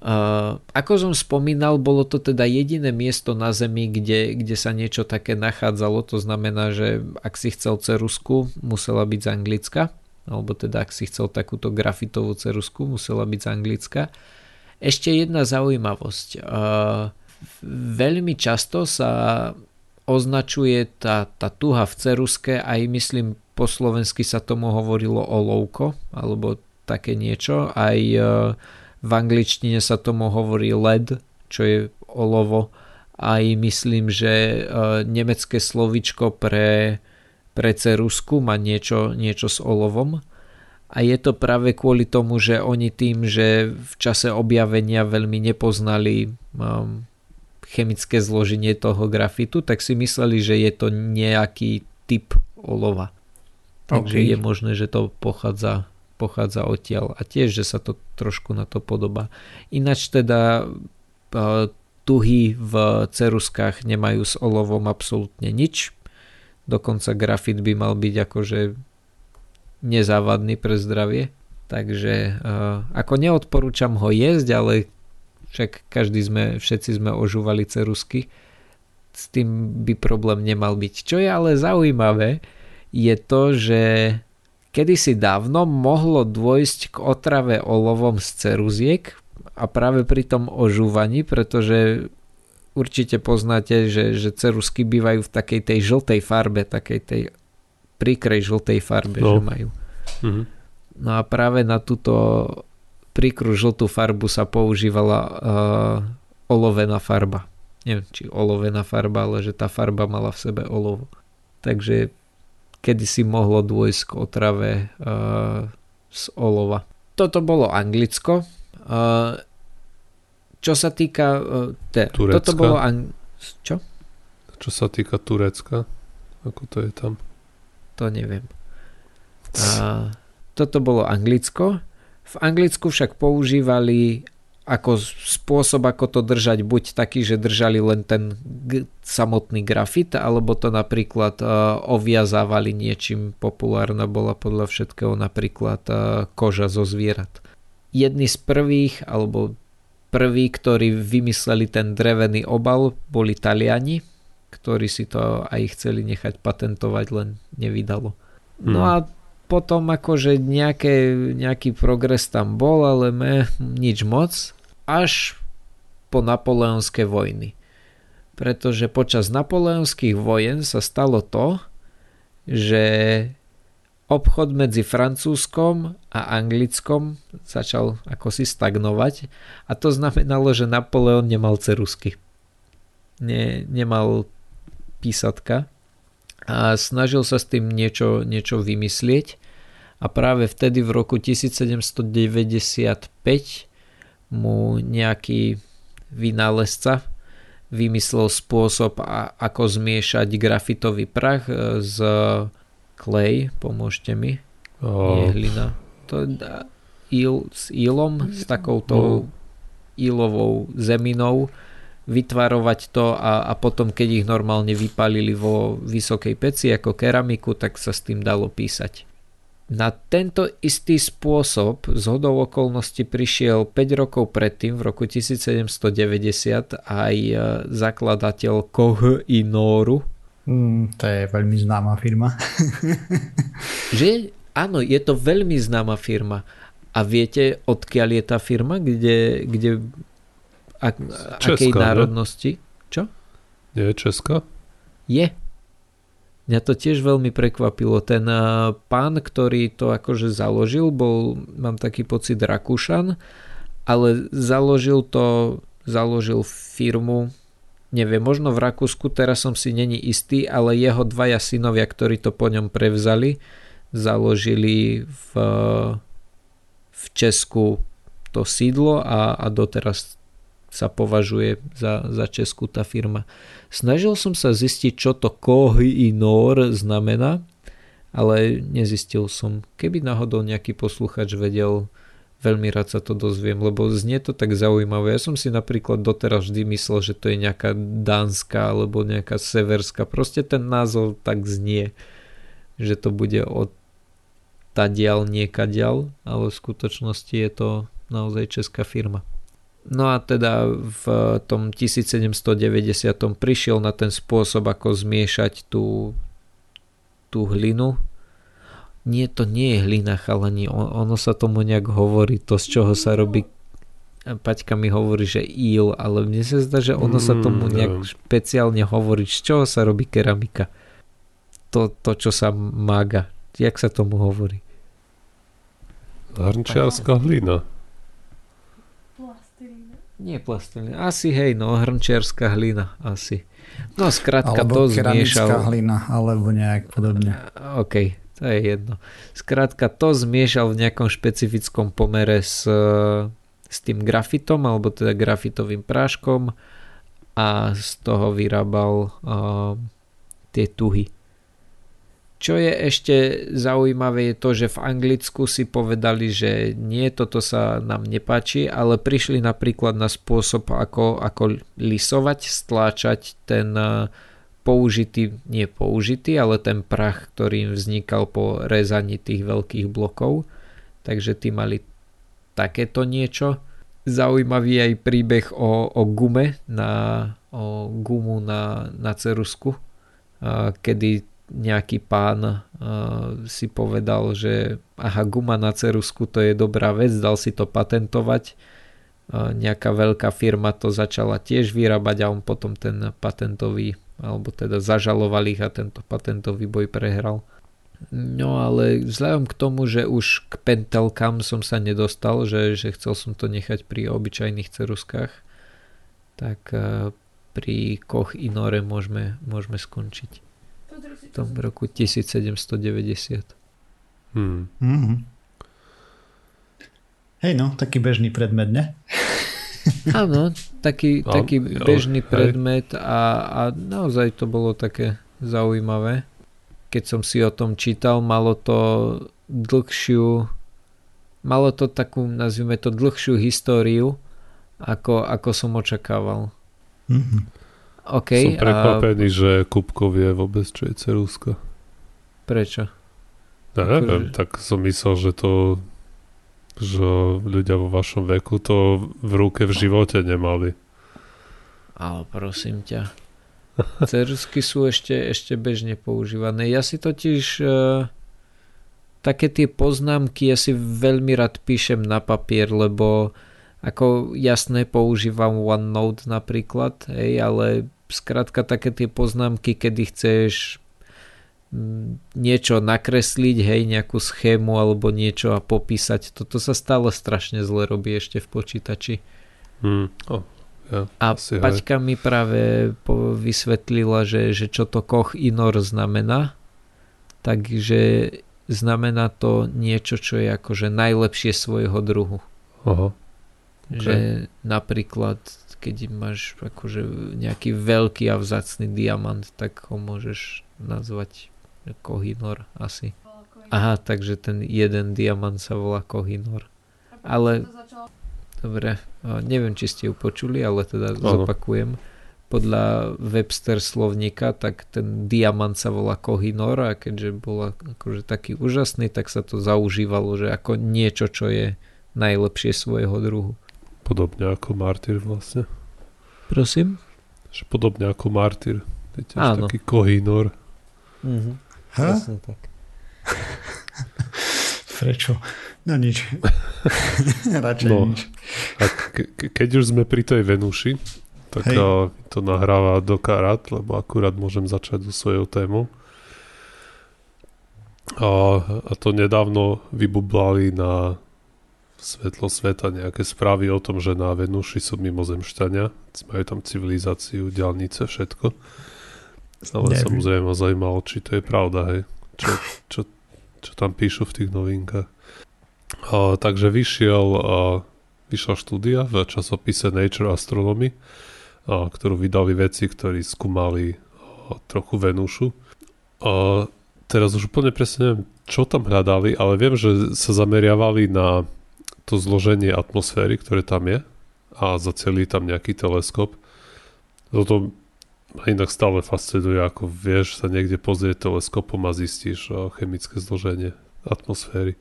Uh, ako som spomínal, bolo to teda jediné miesto na Zemi, kde, kde sa niečo také nachádzalo. To znamená, že ak si chcel cerusku, musela byť z Anglicka. Alebo teda ak si chcel takúto grafitovú cerusku, musela byť z Anglicka. Ešte jedna zaujímavosť. Uh, veľmi často sa označuje tá, tá tuha v ceruske, aj myslím po slovensky sa tomu hovorilo olovko, alebo také niečo. Aj uh, v angličtine sa tomu hovorí led, čo je olovo. Aj myslím, že uh, nemecké slovičko pre, pre cerusku má niečo, niečo s olovom. A je to práve kvôli tomu, že oni tým, že v čase objavenia veľmi nepoznali um, chemické zloženie toho grafitu, tak si mysleli, že je to nejaký typ olova. Takže okay. je možné, že to pochádza pochádza odtiaľ a tiež, že sa to trošku na to podobá. Ináč teda e, tuhy v ceruskách nemajú s olovom absolútne nič. Dokonca grafit by mal byť akože nezávadný pre zdravie. Takže e, ako neodporúčam ho jesť, ale však každý sme, všetci sme ožúvali cerusky. S tým by problém nemal byť. Čo je ale zaujímavé, je to, že Kedysi dávno mohlo dôjsť k otrave olovom z ceruziek a práve pri tom ožúvaní, pretože určite poznáte, že, že cerusky bývajú v takej tej žltej farbe, takej tej príkrej žltej farbe, no. že majú. Mhm. No a práve na túto príkru žltú farbu sa používala uh, olovená farba. Neviem, či olovená farba, ale že tá farba mala v sebe olovo. Takže kedy si mohlo dôjsť k otrave uh, z olova. Toto bolo Anglicko. Uh, čo sa týka... Uh, te, Turecka. Toto bolo... Ang- čo? Čo sa týka Turecka, ako to je tam? To neviem. Uh, toto bolo Anglicko. V Anglicku však používali ako spôsob, ako to držať, buď taký, že držali len ten g- samotný grafit, alebo to napríklad uh, oviazávali niečím. Populárna bola podľa všetkého napríklad uh, koža zo zvierat. Jedni z prvých, alebo prví, ktorí vymysleli ten drevený obal, boli Taliani, ktorí si to aj chceli nechať patentovať, len nevydalo. No hmm. a potom akože nejaké, nejaký progres tam bol, ale me, nič moc až po napoleonské vojny. Pretože počas napoleonských vojen sa stalo to, že obchod medzi Francúzskom a Anglickom začal ako si stagnovať a to znamenalo, že Napoleon nemal cerusky. Ne, nemal písatka a snažil sa s tým niečo, niečo vymyslieť a práve vtedy v roku 1795 mu nejaký vynálezca vymyslel spôsob, ako zmiešať grafitový prach e, z clay, pomôžte mi, oh. nie hlina. To il, s ilom, s takouto oh. ilovou zeminou vytvarovať to a, a potom keď ich normálne vypalili vo vysokej peci ako keramiku, tak sa s tým dalo písať. Na tento istý spôsob z hodou okolností prišiel 5 rokov predtým, v roku 1790, aj e, zakladateľ Koh i Noru. Mm, to je veľmi známa firma. že áno, je to veľmi známa firma. A viete, odkiaľ je tá firma? Kde, kde ak, Česka, akej národnosti? Ne? Čo? Je Česka? Je. Mňa to tiež veľmi prekvapilo. Ten eh, pán, ktorý to akože založil, bol, mám taký pocit, Rakúšan, ale založil to, založil firmu, neviem, možno v Rakúsku, teraz som si není istý, ale jeho dvaja synovia, ktorí to po ňom prevzali, založili v, v Česku to sídlo a, a doteraz sa považuje za, za Česku tá firma. Snažil som sa zistiť, čo to kohy i nor znamená, ale nezistil som. Keby náhodou nejaký posluchač vedel veľmi rád sa to dozviem, lebo znie to tak zaujímavé. Ja som si napríklad doteraz vždy myslel, že to je nejaká dánska alebo nejaká severská. Proste ten názov tak znie, že to bude od tadial niekadial, ale v skutočnosti je to naozaj česká firma. No a teda v tom 1790 prišiel na ten spôsob, ako zmiešať tú, tú hlinu. Nie, to nie je hlina chalani, ono sa tomu nejak hovorí, to z čoho sa robí Paťka mi hovorí, že íl, ale mne sa zdá, že ono sa tomu mm, nejak špeciálne hovorí, z čoho sa robí keramika. To, to čo sa mága. Jak sa tomu hovorí? Hrnčiarská hlina. Nie plastelina. Asi hej, no, hrnčiarská hlina, asi. No, skrátka alebo to zmiešal. hlina, alebo nejak podobne. OK, to je jedno. Skrátka to zmiešal v nejakom špecifickom pomere s, s tým grafitom, alebo teda grafitovým práškom a z toho vyrábal uh, tie tuhy. Čo je ešte zaujímavé je to, že v Anglicku si povedali, že nie, toto sa nám nepáči, ale prišli napríklad na spôsob, ako, ako lisovať, stláčať ten eh, použitý, nie použitý, ale ten prach, ktorý vznikal po rezaní tých veľkých blokov. Takže tí mali takéto niečo. Zaujímavý aj príbeh o, o gume na, o gumu na, na cerusku, eh, kedy nejaký pán uh, si povedal, že aha, guma na cerusku to je dobrá vec, dal si to patentovať. Uh, nejaká veľká firma to začala tiež vyrábať a on potom ten patentový, alebo teda zažaloval ich a tento patentový boj prehral. No ale vzhľadom k tomu, že už k pentelkám som sa nedostal, že, že chcel som to nechať pri obyčajných ceruskách, tak uh, pri Koch Inore môžeme, môžeme skončiť tom roku 1790. Hmm. Mm-hmm. Hej no, taký bežný predmet, ne? Áno, taký, no, taký jo, bežný hej. predmet a, a naozaj to bolo také zaujímavé. Keď som si o tom čítal, malo to dlhšiu malo to takú, nazvime to, dlhšiu históriu, ako, ako som očakával. Mm-hmm. Okay, Som prekvapený, a... že Kupkov vie vôbec, čo je cerúska. Prečo? Ja neviem, tak som myslel, že to že ľudia vo vašom veku to v ruke v živote nemali. Ale prosím ťa. Cerusky sú ešte, ešte bežne používané. Ja si totiž uh, také tie poznámky ja si veľmi rád píšem na papier, lebo ako jasné používam OneNote napríklad, hej, ale skrátka také tie poznámky, kedy chceš mm, niečo nakresliť, hej, nejakú schému alebo niečo a popísať. Toto sa stále strašne zle robí ešte v počítači. Hmm. Oh, ja, a Paťka aj. mi práve vysvetlila, že, že čo to Koch Inor znamená. Takže znamená to niečo, čo je akože najlepšie svojho druhu. Aha. Okay. Že napríklad, keď máš akože nejaký veľký a vzácný diamant, tak ho môžeš nazvať Kohinor asi. Aha, takže ten jeden diamant sa volá Kohinor. Ale, dobre, neviem, či ste ju počuli, ale teda ano. zopakujem. Podľa Webster slovníka, tak ten diamant sa volá Kohinor a keďže bol akože taký úžasný, tak sa to zaužívalo, že ako niečo, čo je najlepšie svojho druhu. Podobne ako Martyr vlastne. Prosím? Že podobne ako Martyr. Je tiež Áno. taký kohínor. Mhm. Ha? tak. Prečo? No nič. Radšej no, nič. A ke- keď už sme pri tej Venuši, tak Hej. to nahráva do karát, lebo akurát môžem začať so svojou témou. A, a to nedávno vybublali na svetlo sveta nejaké správy o tom, že na Venuši sú mimozemšťania, majú tam civilizáciu, diálnice, všetko. Ale Neviem. samozrejme ma zaujímalo, či to je pravda, hej. Čo, čo, čo tam píšu v tých novinkách. A, takže vyšiel, a, vyšla štúdia v časopise Nature Astronomy, a, ktorú vydali veci, ktorí skúmali a, trochu Venušu. A, teraz už úplne presne neviem, čo tam hľadali, ale viem, že sa zameriavali na to zloženie atmosféry, ktoré tam je a za celý tam nejaký teleskop. Toto ma inak stále fascinuje, ako vieš sa niekde pozrieť teleskopom a zistíš chemické zloženie atmosféry.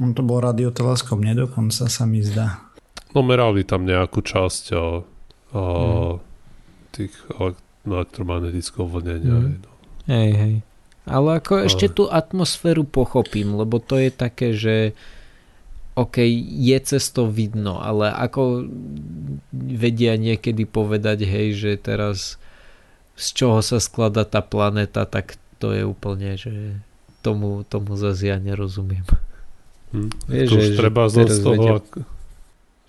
On to bol radioteleskop, nedokonca sa mi zdá. No merali tam nejakú časť a, a hmm. tých elektromagnetického vlnenia. Hmm. No. Hej, hej. Ale ako ešte tú atmosféru pochopím, lebo to je také, že OK, je cesto vidno, ale ako vedia niekedy povedať, hej, že teraz z čoho sa skladá tá planéta, tak to je úplne, že tomu, tomu zase ja nerozumiem. Hm. Vieš, to už že, treba z toho, vedia...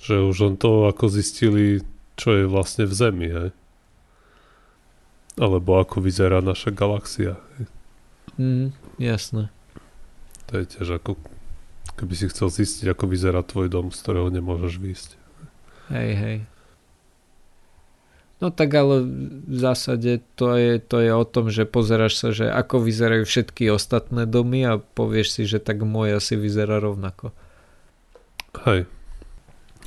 že už on to ako zistili, čo je vlastne v Zemi, hej? Alebo ako vyzerá naša galaxia. Hej? Mm, jasné. To je tiež ako keby si chcel zistiť, ako vyzerá tvoj dom, z ktorého nemôžeš výjsť. Hej, hej. No tak ale v zásade to je, to je o tom, že pozeráš sa, že ako vyzerajú všetky ostatné domy a povieš si, že tak môj asi vyzerá rovnako. Hej.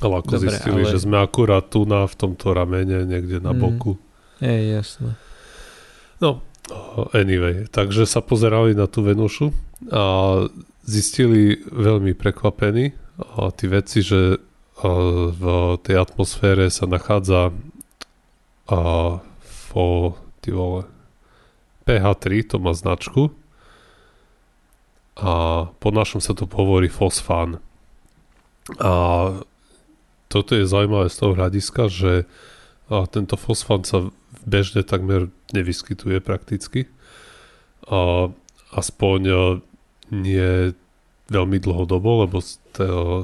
Ale ako Dobre, zistili, ale... že sme akurát tu na v tomto ramene, niekde na mm. boku. Je, jasné. No, anyway, takže sa pozerali na tú Venušu a zistili veľmi prekvapení tí veci, že v tej atmosfére sa nachádza fo, vole, pH3, to má značku a po našom sa to hovorí fosfán. A toto je zaujímavé z toho hľadiska, že tento fosfán sa bežne takmer nevyskytuje prakticky. A aspoň nie veľmi dlhodobo, lebo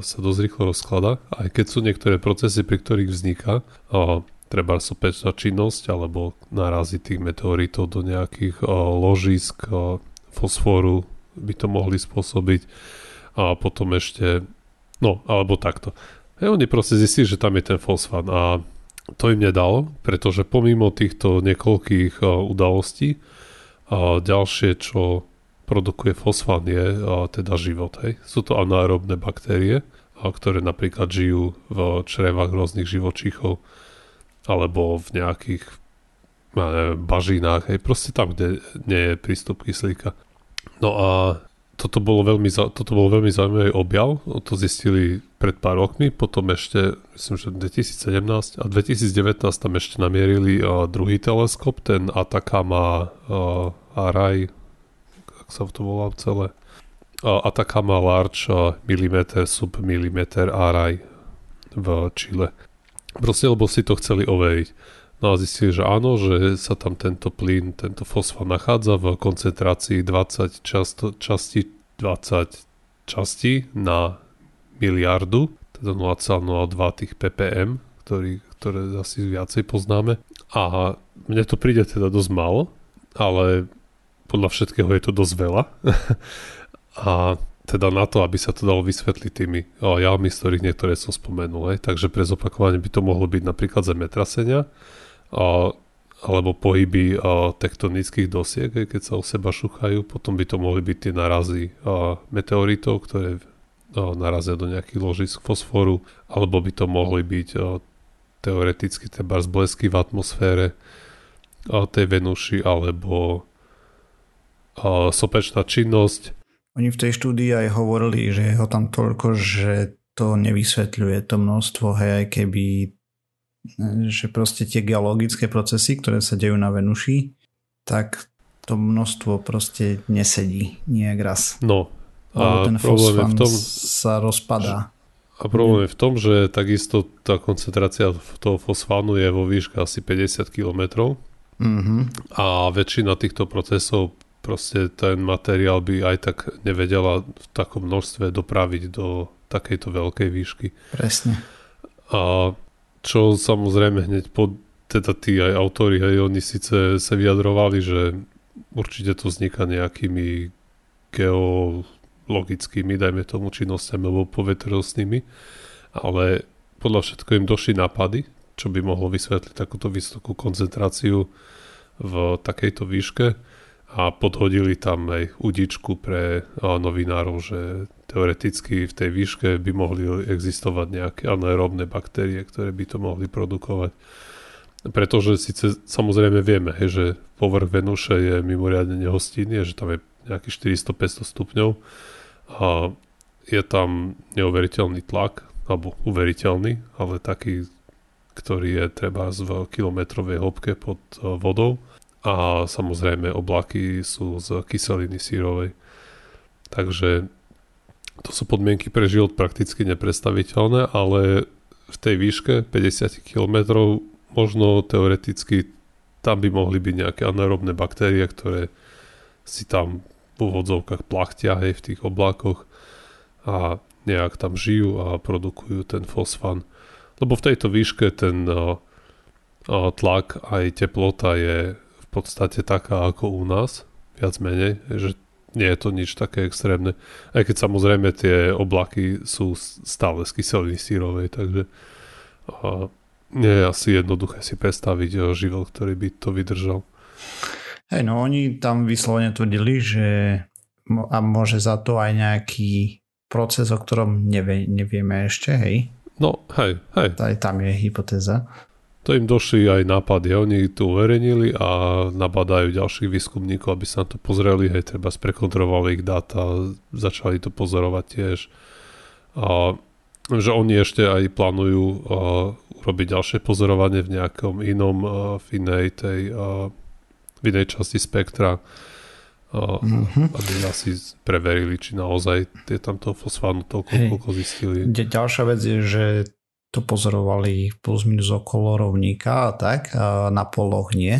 sa dosť rýchlo rozklada. Aj keď sú niektoré procesy, pri ktorých vzniká a treba sopečná činnosť alebo narazí tých meteoritov do nejakých uh, ložisk uh, fosforu by to mohli spôsobiť a potom ešte no alebo takto a oni proste zistili, že tam je ten fosfán a to im nedalo, pretože pomimo týchto niekoľkých uh, udalostí a ďalšie, čo produkuje fosfán je a teda život. Hej. Sú to anaerobné baktérie, ktoré napríklad žijú v črevách rôznych živočíchov alebo v nejakých neviem, bažinách, hej, proste tam, kde nie je prístup kyslíka. No a toto bolo veľmi, toto bolo veľmi zaujímavý objav, to zistili pred pár rokmi, potom ešte, myslím, že 2017 a 2019 tam ešte namierili uh, druhý teleskop, ten Atacama uh, Array, ako sa to volá celé, Atacama Large uh, Millimeter Sub Millimeter Array v Chile. Proste, lebo si to chceli overiť. No a zistili, že áno, že sa tam tento plyn, tento fosfát nachádza v koncentrácii 20 často, časti, 20 častí na miliardu, teda 0,02 tých ppm, ktorý, ktoré asi viacej poznáme. A mne to príde teda dosť málo, ale podľa všetkého je to dosť veľa. a teda na to, aby sa to dalo vysvetliť tými javmi, z ktorých niektoré som spomenul. Hej. Takže pre zopakovanie by to mohlo byť napríklad zemetrasenia, o, alebo pohyby o, tektonických dosiek, hej, keď sa o seba šuchajú. Potom by to mohli byť tie narazy o, meteoritov, ktoré o, narazia do nejakých ložisk fosforu, alebo by to mohli byť o, teoreticky treba zblesky v atmosfére o, tej Venuši, alebo sopečná činnosť, oni v tej štúdii aj hovorili, že je ho tam toľko, že to nevysvetľuje to množstvo, hej, aj keby že proste tie geologické procesy, ktoré sa dejú na Venuši, tak to množstvo proste nesedí nejak raz. No. A ten problém je v tom, sa rozpadá. A problém je v tom, že takisto tá koncentrácia toho fosfánu je vo výške asi 50 km. Mm-hmm. A väčšina týchto procesov proste ten materiál by aj tak nevedela v takom množstve dopraviť do takejto veľkej výšky. Presne. A čo samozrejme hneď po teda tí aj autori, hej, oni síce sa vyjadrovali, že určite to vzniká nejakými geologickými, dajme tomu, činnosťami alebo povetrnostnými, ale podľa všetko im došli nápady, čo by mohlo vysvetliť takúto vysokú koncentráciu v takejto výške a podhodili tam aj udičku pre novinárov, že teoreticky v tej výške by mohli existovať nejaké anaerobné baktérie, ktoré by to mohli produkovať. Pretože síce samozrejme vieme, hej, že povrch Venuše je mimoriadne nehostinný, že tam je nejakých 400-500 stupňov a je tam neuveriteľný tlak, alebo uveriteľný, ale taký, ktorý je treba v kilometrovej hĺbke pod vodou a samozrejme oblaky sú z kyseliny sírovej. Takže to sú podmienky pre život prakticky nepredstaviteľné, ale v tej výške 50 km možno teoreticky tam by mohli byť nejaké anaerobné baktérie, ktoré si tam v úvodzovkách plachtia hej, v tých oblákoch a nejak tam žijú a produkujú ten fosfán. Lebo v tejto výške ten uh, tlak aj teplota je podstate taká ako u nás, viac menej, že nie je to nič také extrémne. Aj keď samozrejme tie oblaky sú stále z kyseliny sírovej, takže a nie je asi jednoduché si predstaviť o život, ktorý by to vydržal. Hej, no oni tam vyslovene tvrdili, že a môže za to aj nejaký proces, o ktorom nevie, nevieme ešte, hej? No, hej, hej. Aj tam je hypotéza to im došli aj nápady. Oni to uverejnili a nabadajú ďalších výskumníkov, aby sa na to pozreli, hej, treba sprekontrolovali ich dáta, začali to pozorovať tiež. A že oni ešte aj plánujú uh, urobiť ďalšie pozorovanie v nejakom inom, uh, v inej tej, uh, v inej časti spektra, uh, mm-hmm. aby asi preverili, či naozaj je tam toho fosfánu toľko, hey. koľko zistili. Ďalšia vec je, že to pozorovali plus minus okolo rovníka a tak, a na poloch nie.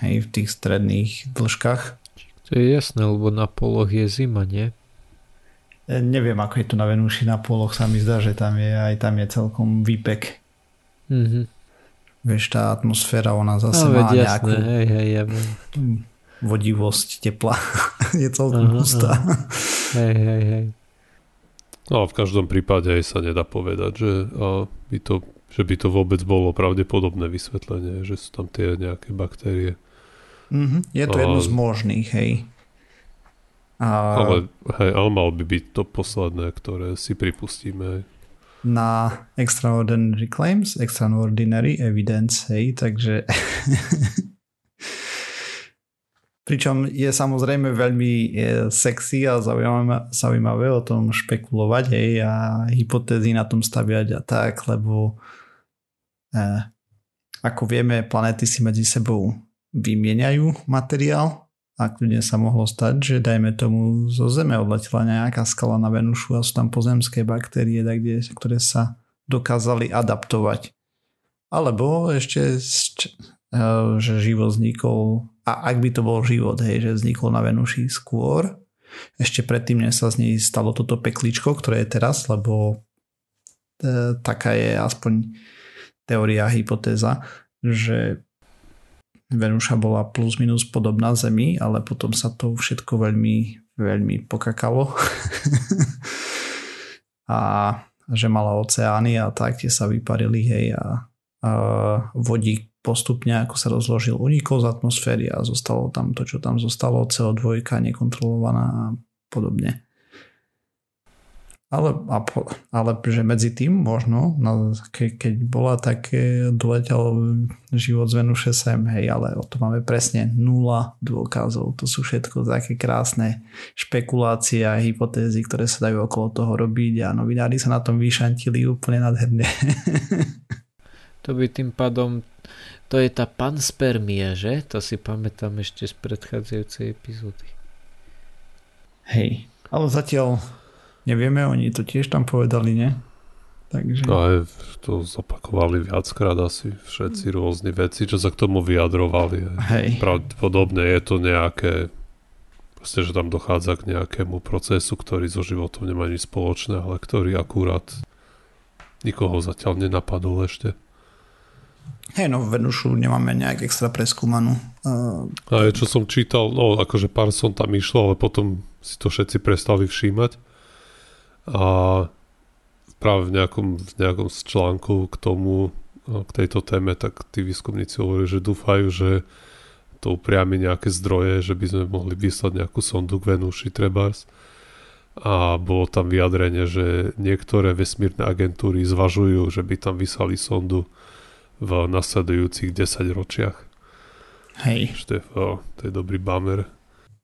Hej, v tých stredných dĺžkach. To je jasné, lebo na poloch je zima, nie? E, neviem, ako je to na Venuši na poloch, sa mi zdá, že tam je aj tam je celkom výpek. Mhm. Vieš, tá atmosféra, ona zase no, má jasné, nejakú hej, hej, ja vodivosť tepla. je celkom hustá. Hej, hej, hej. No a v každom prípade aj sa nedá povedať, že, by to, že by to vôbec bolo pravdepodobné vysvetlenie, že sú tam tie nejaké baktérie. Mm-hmm. Je to a, jedno z možných, hej. A... Ale, hej, ale mal by byť to posledné, ktoré si pripustíme. Na extraordinary claims, extraordinary evidence, hej, takže Pričom je samozrejme veľmi sexy a zaujímavé, zaujímavé o tom špekulovať hej, a hypotézy na tom staviať a tak, lebo eh, ako vieme, planéty si medzi sebou vymieňajú materiál a kľudne sa mohlo stať, že dajme tomu zo Zeme odletela nejaká skala na Venušu a sú tam pozemské baktérie, kde, ktoré sa dokázali adaptovať. Alebo ešte, eh, že život vznikol a ak by to bol život, hej, že vznikol na Venuši skôr, ešte predtým, než sa z nej stalo toto pekličko, ktoré je teraz, lebo e, taká je aspoň teória, hypotéza, že Venuša bola plus minus podobná Zemi, ale potom sa to všetko veľmi, veľmi pokakalo. a že mala oceány a tak tie sa vyparili, hej, a, a vodík postupne, ako sa rozložil, unikol z atmosféry a zostalo tam to, čo tam zostalo, CO2 nekontrolovaná a podobne. Ale, ale že medzi tým možno, no, ke, keď bola také, doletel život z Venuše sem, hej, ale o to máme presne nula dôkazov. To sú všetko také krásne špekulácie a hypotézy, ktoré sa dajú okolo toho robiť a novinári sa na tom vyšantili úplne nadherne. to by tým pádom to je tá panspermia, že? To si pamätám ešte z predchádzajúcej epizódy. Hej, ale zatiaľ nevieme, oni to tiež tam povedali, ne? Takže... No aj to zopakovali viackrát asi všetci rôzni veci, čo sa k tomu vyjadrovali. Hej. Pravdepodobne je to nejaké proste, že tam dochádza k nejakému procesu, ktorý so životom nemá nič spoločné, ale ktorý akurát nikoho zatiaľ nenapadol ešte. Hej, no Venušu nemáme nejak extra preskúmanú. Uh... A čo som čítal, no akože pár som tam išlo, ale potom si to všetci prestali všímať. A práve v nejakom, v nejakom článku k tomu, k tejto téme, tak tí výskumníci hovorí, že dúfajú, že to upriami nejaké zdroje, že by sme mohli vyslať nejakú sondu k Venuši Trebars. A bolo tam vyjadrenie, že niektoré vesmírne agentúry zvažujú, že by tam vyslali sondu v nasledujúcich 10 ročiach. Hej. Oh, to je dobrý bamer.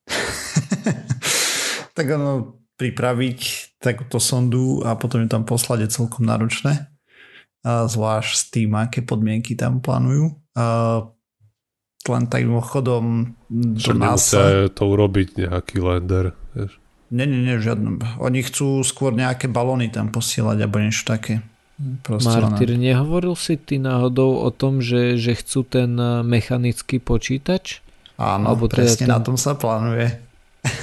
tak ono, pripraviť takúto sondu a potom ju tam poslať je celkom náročné. A zvlášť s tým, aké podmienky tam plánujú. A len tak mimochodom do NASA... to urobiť nejaký lander, vieš. Nie, nie, nie, žiadno. Oni chcú skôr nejaké balóny tam posielať alebo niečo také. Martyr, nehovoril si ty náhodou o tom, že, že chcú ten eh, mechanický počítač? Áno, alebo teda presne teda ten... na tom sa plánuje.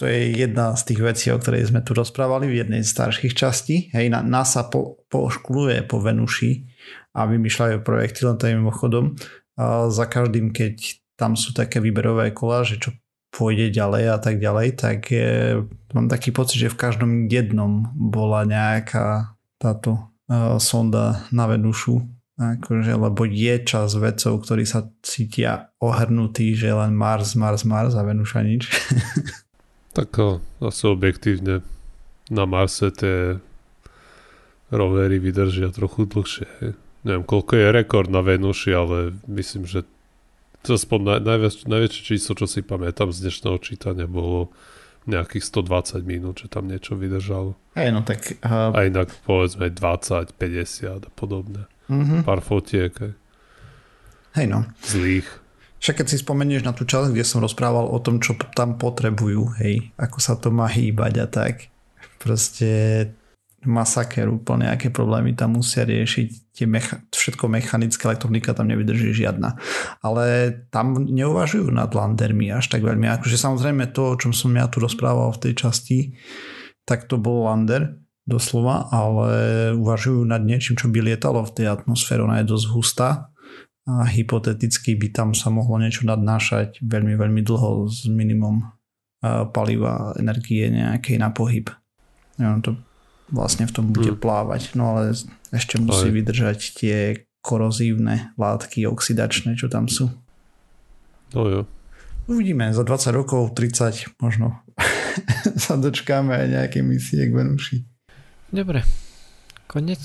to je jedna z tých vecí, o ktorej sme tu rozprávali v jednej z starších častí. Hej, NASA po, poškuluje po Venuši a vymýšľajú projekty, len to je mimochodom. A za každým, keď tam sú také výberové kola, že čo pôjde ďalej a tak ďalej, tak je, mám taký pocit, že v každom jednom bola nejaká táto uh, sonda na Venušu, akože, lebo je čas vedcov, ktorí sa cítia ohrnutí, že len Mars, Mars, Mars a Venuša nič. tak asi objektívne na Marse tie rovery vydržia trochu dlhšie. Neviem, koľko je rekord na Venuši, ale myslím, že to aspoň naj, najviac, najväčšie číslo, čo si pamätám z dnešného čítania, bolo nejakých 120 minút, že tam niečo vydržalo. Hej, no tak... Uh... A inak povedzme 20, 50 a podobne. Uh-huh. Pár fotiek. Hej. hej no. Zlých. Však keď si spomenieš na tú časť, kde som rozprával o tom, čo tam potrebujú, hej, ako sa to má hýbať a tak. Proste masaker úplne, aké problémy tam musia riešiť, tie mecha- všetko mechanické, elektronika tam nevydrží žiadna. Ale tam neuvažujú nad landermi až tak veľmi. Akože samozrejme to, o čom som ja tu rozprával v tej časti, tak to bol lander, doslova, ale uvažujú nad niečím, čo by lietalo v tej atmosfére. Ona je dosť hustá a hypoteticky by tam sa mohlo niečo nadnášať veľmi, veľmi dlho s minimum paliva, energie nejakej na pohyb. Ja, to vlastne v tom bude hmm. plávať. No ale ešte musí Aj. vydržať tie korozívne látky oxidačné, čo tam sú. No jo. Uvidíme, za 20 rokov, 30 možno sa dočkáme aj nejaké misie k Venuši. Dobre, konec.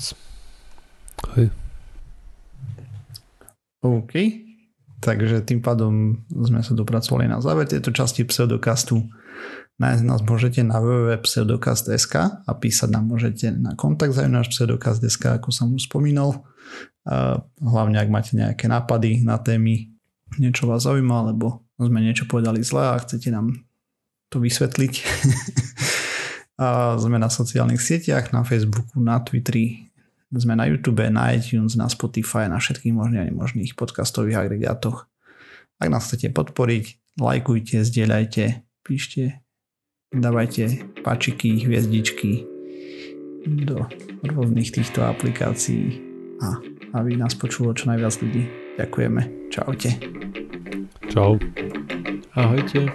Hej. OK, takže tým pádom sme sa dopracovali na záver tejto časti pseudokastu. Nájsť nás môžete na www.pseudokast.sk a písať nám môžete na kontakt za náš pseudokast.sk, ako som už spomínal. Hlavne ak máte nejaké nápady na témy, niečo vás zaujíma, alebo sme niečo povedali zle a chcete nám to vysvetliť. a sme na sociálnych sieťach, na Facebooku, na Twitteri, sme na YouTube, na iTunes, na Spotify, na všetkých možných a nemožných podcastových agregátoch. Ak nás chcete podporiť, lajkujte, zdieľajte, píšte dávajte pačiky, hviezdičky do rôznych týchto aplikácií a aby nás počulo čo najviac ľudí. Ďakujeme. Čaute. Čau. Ahojte.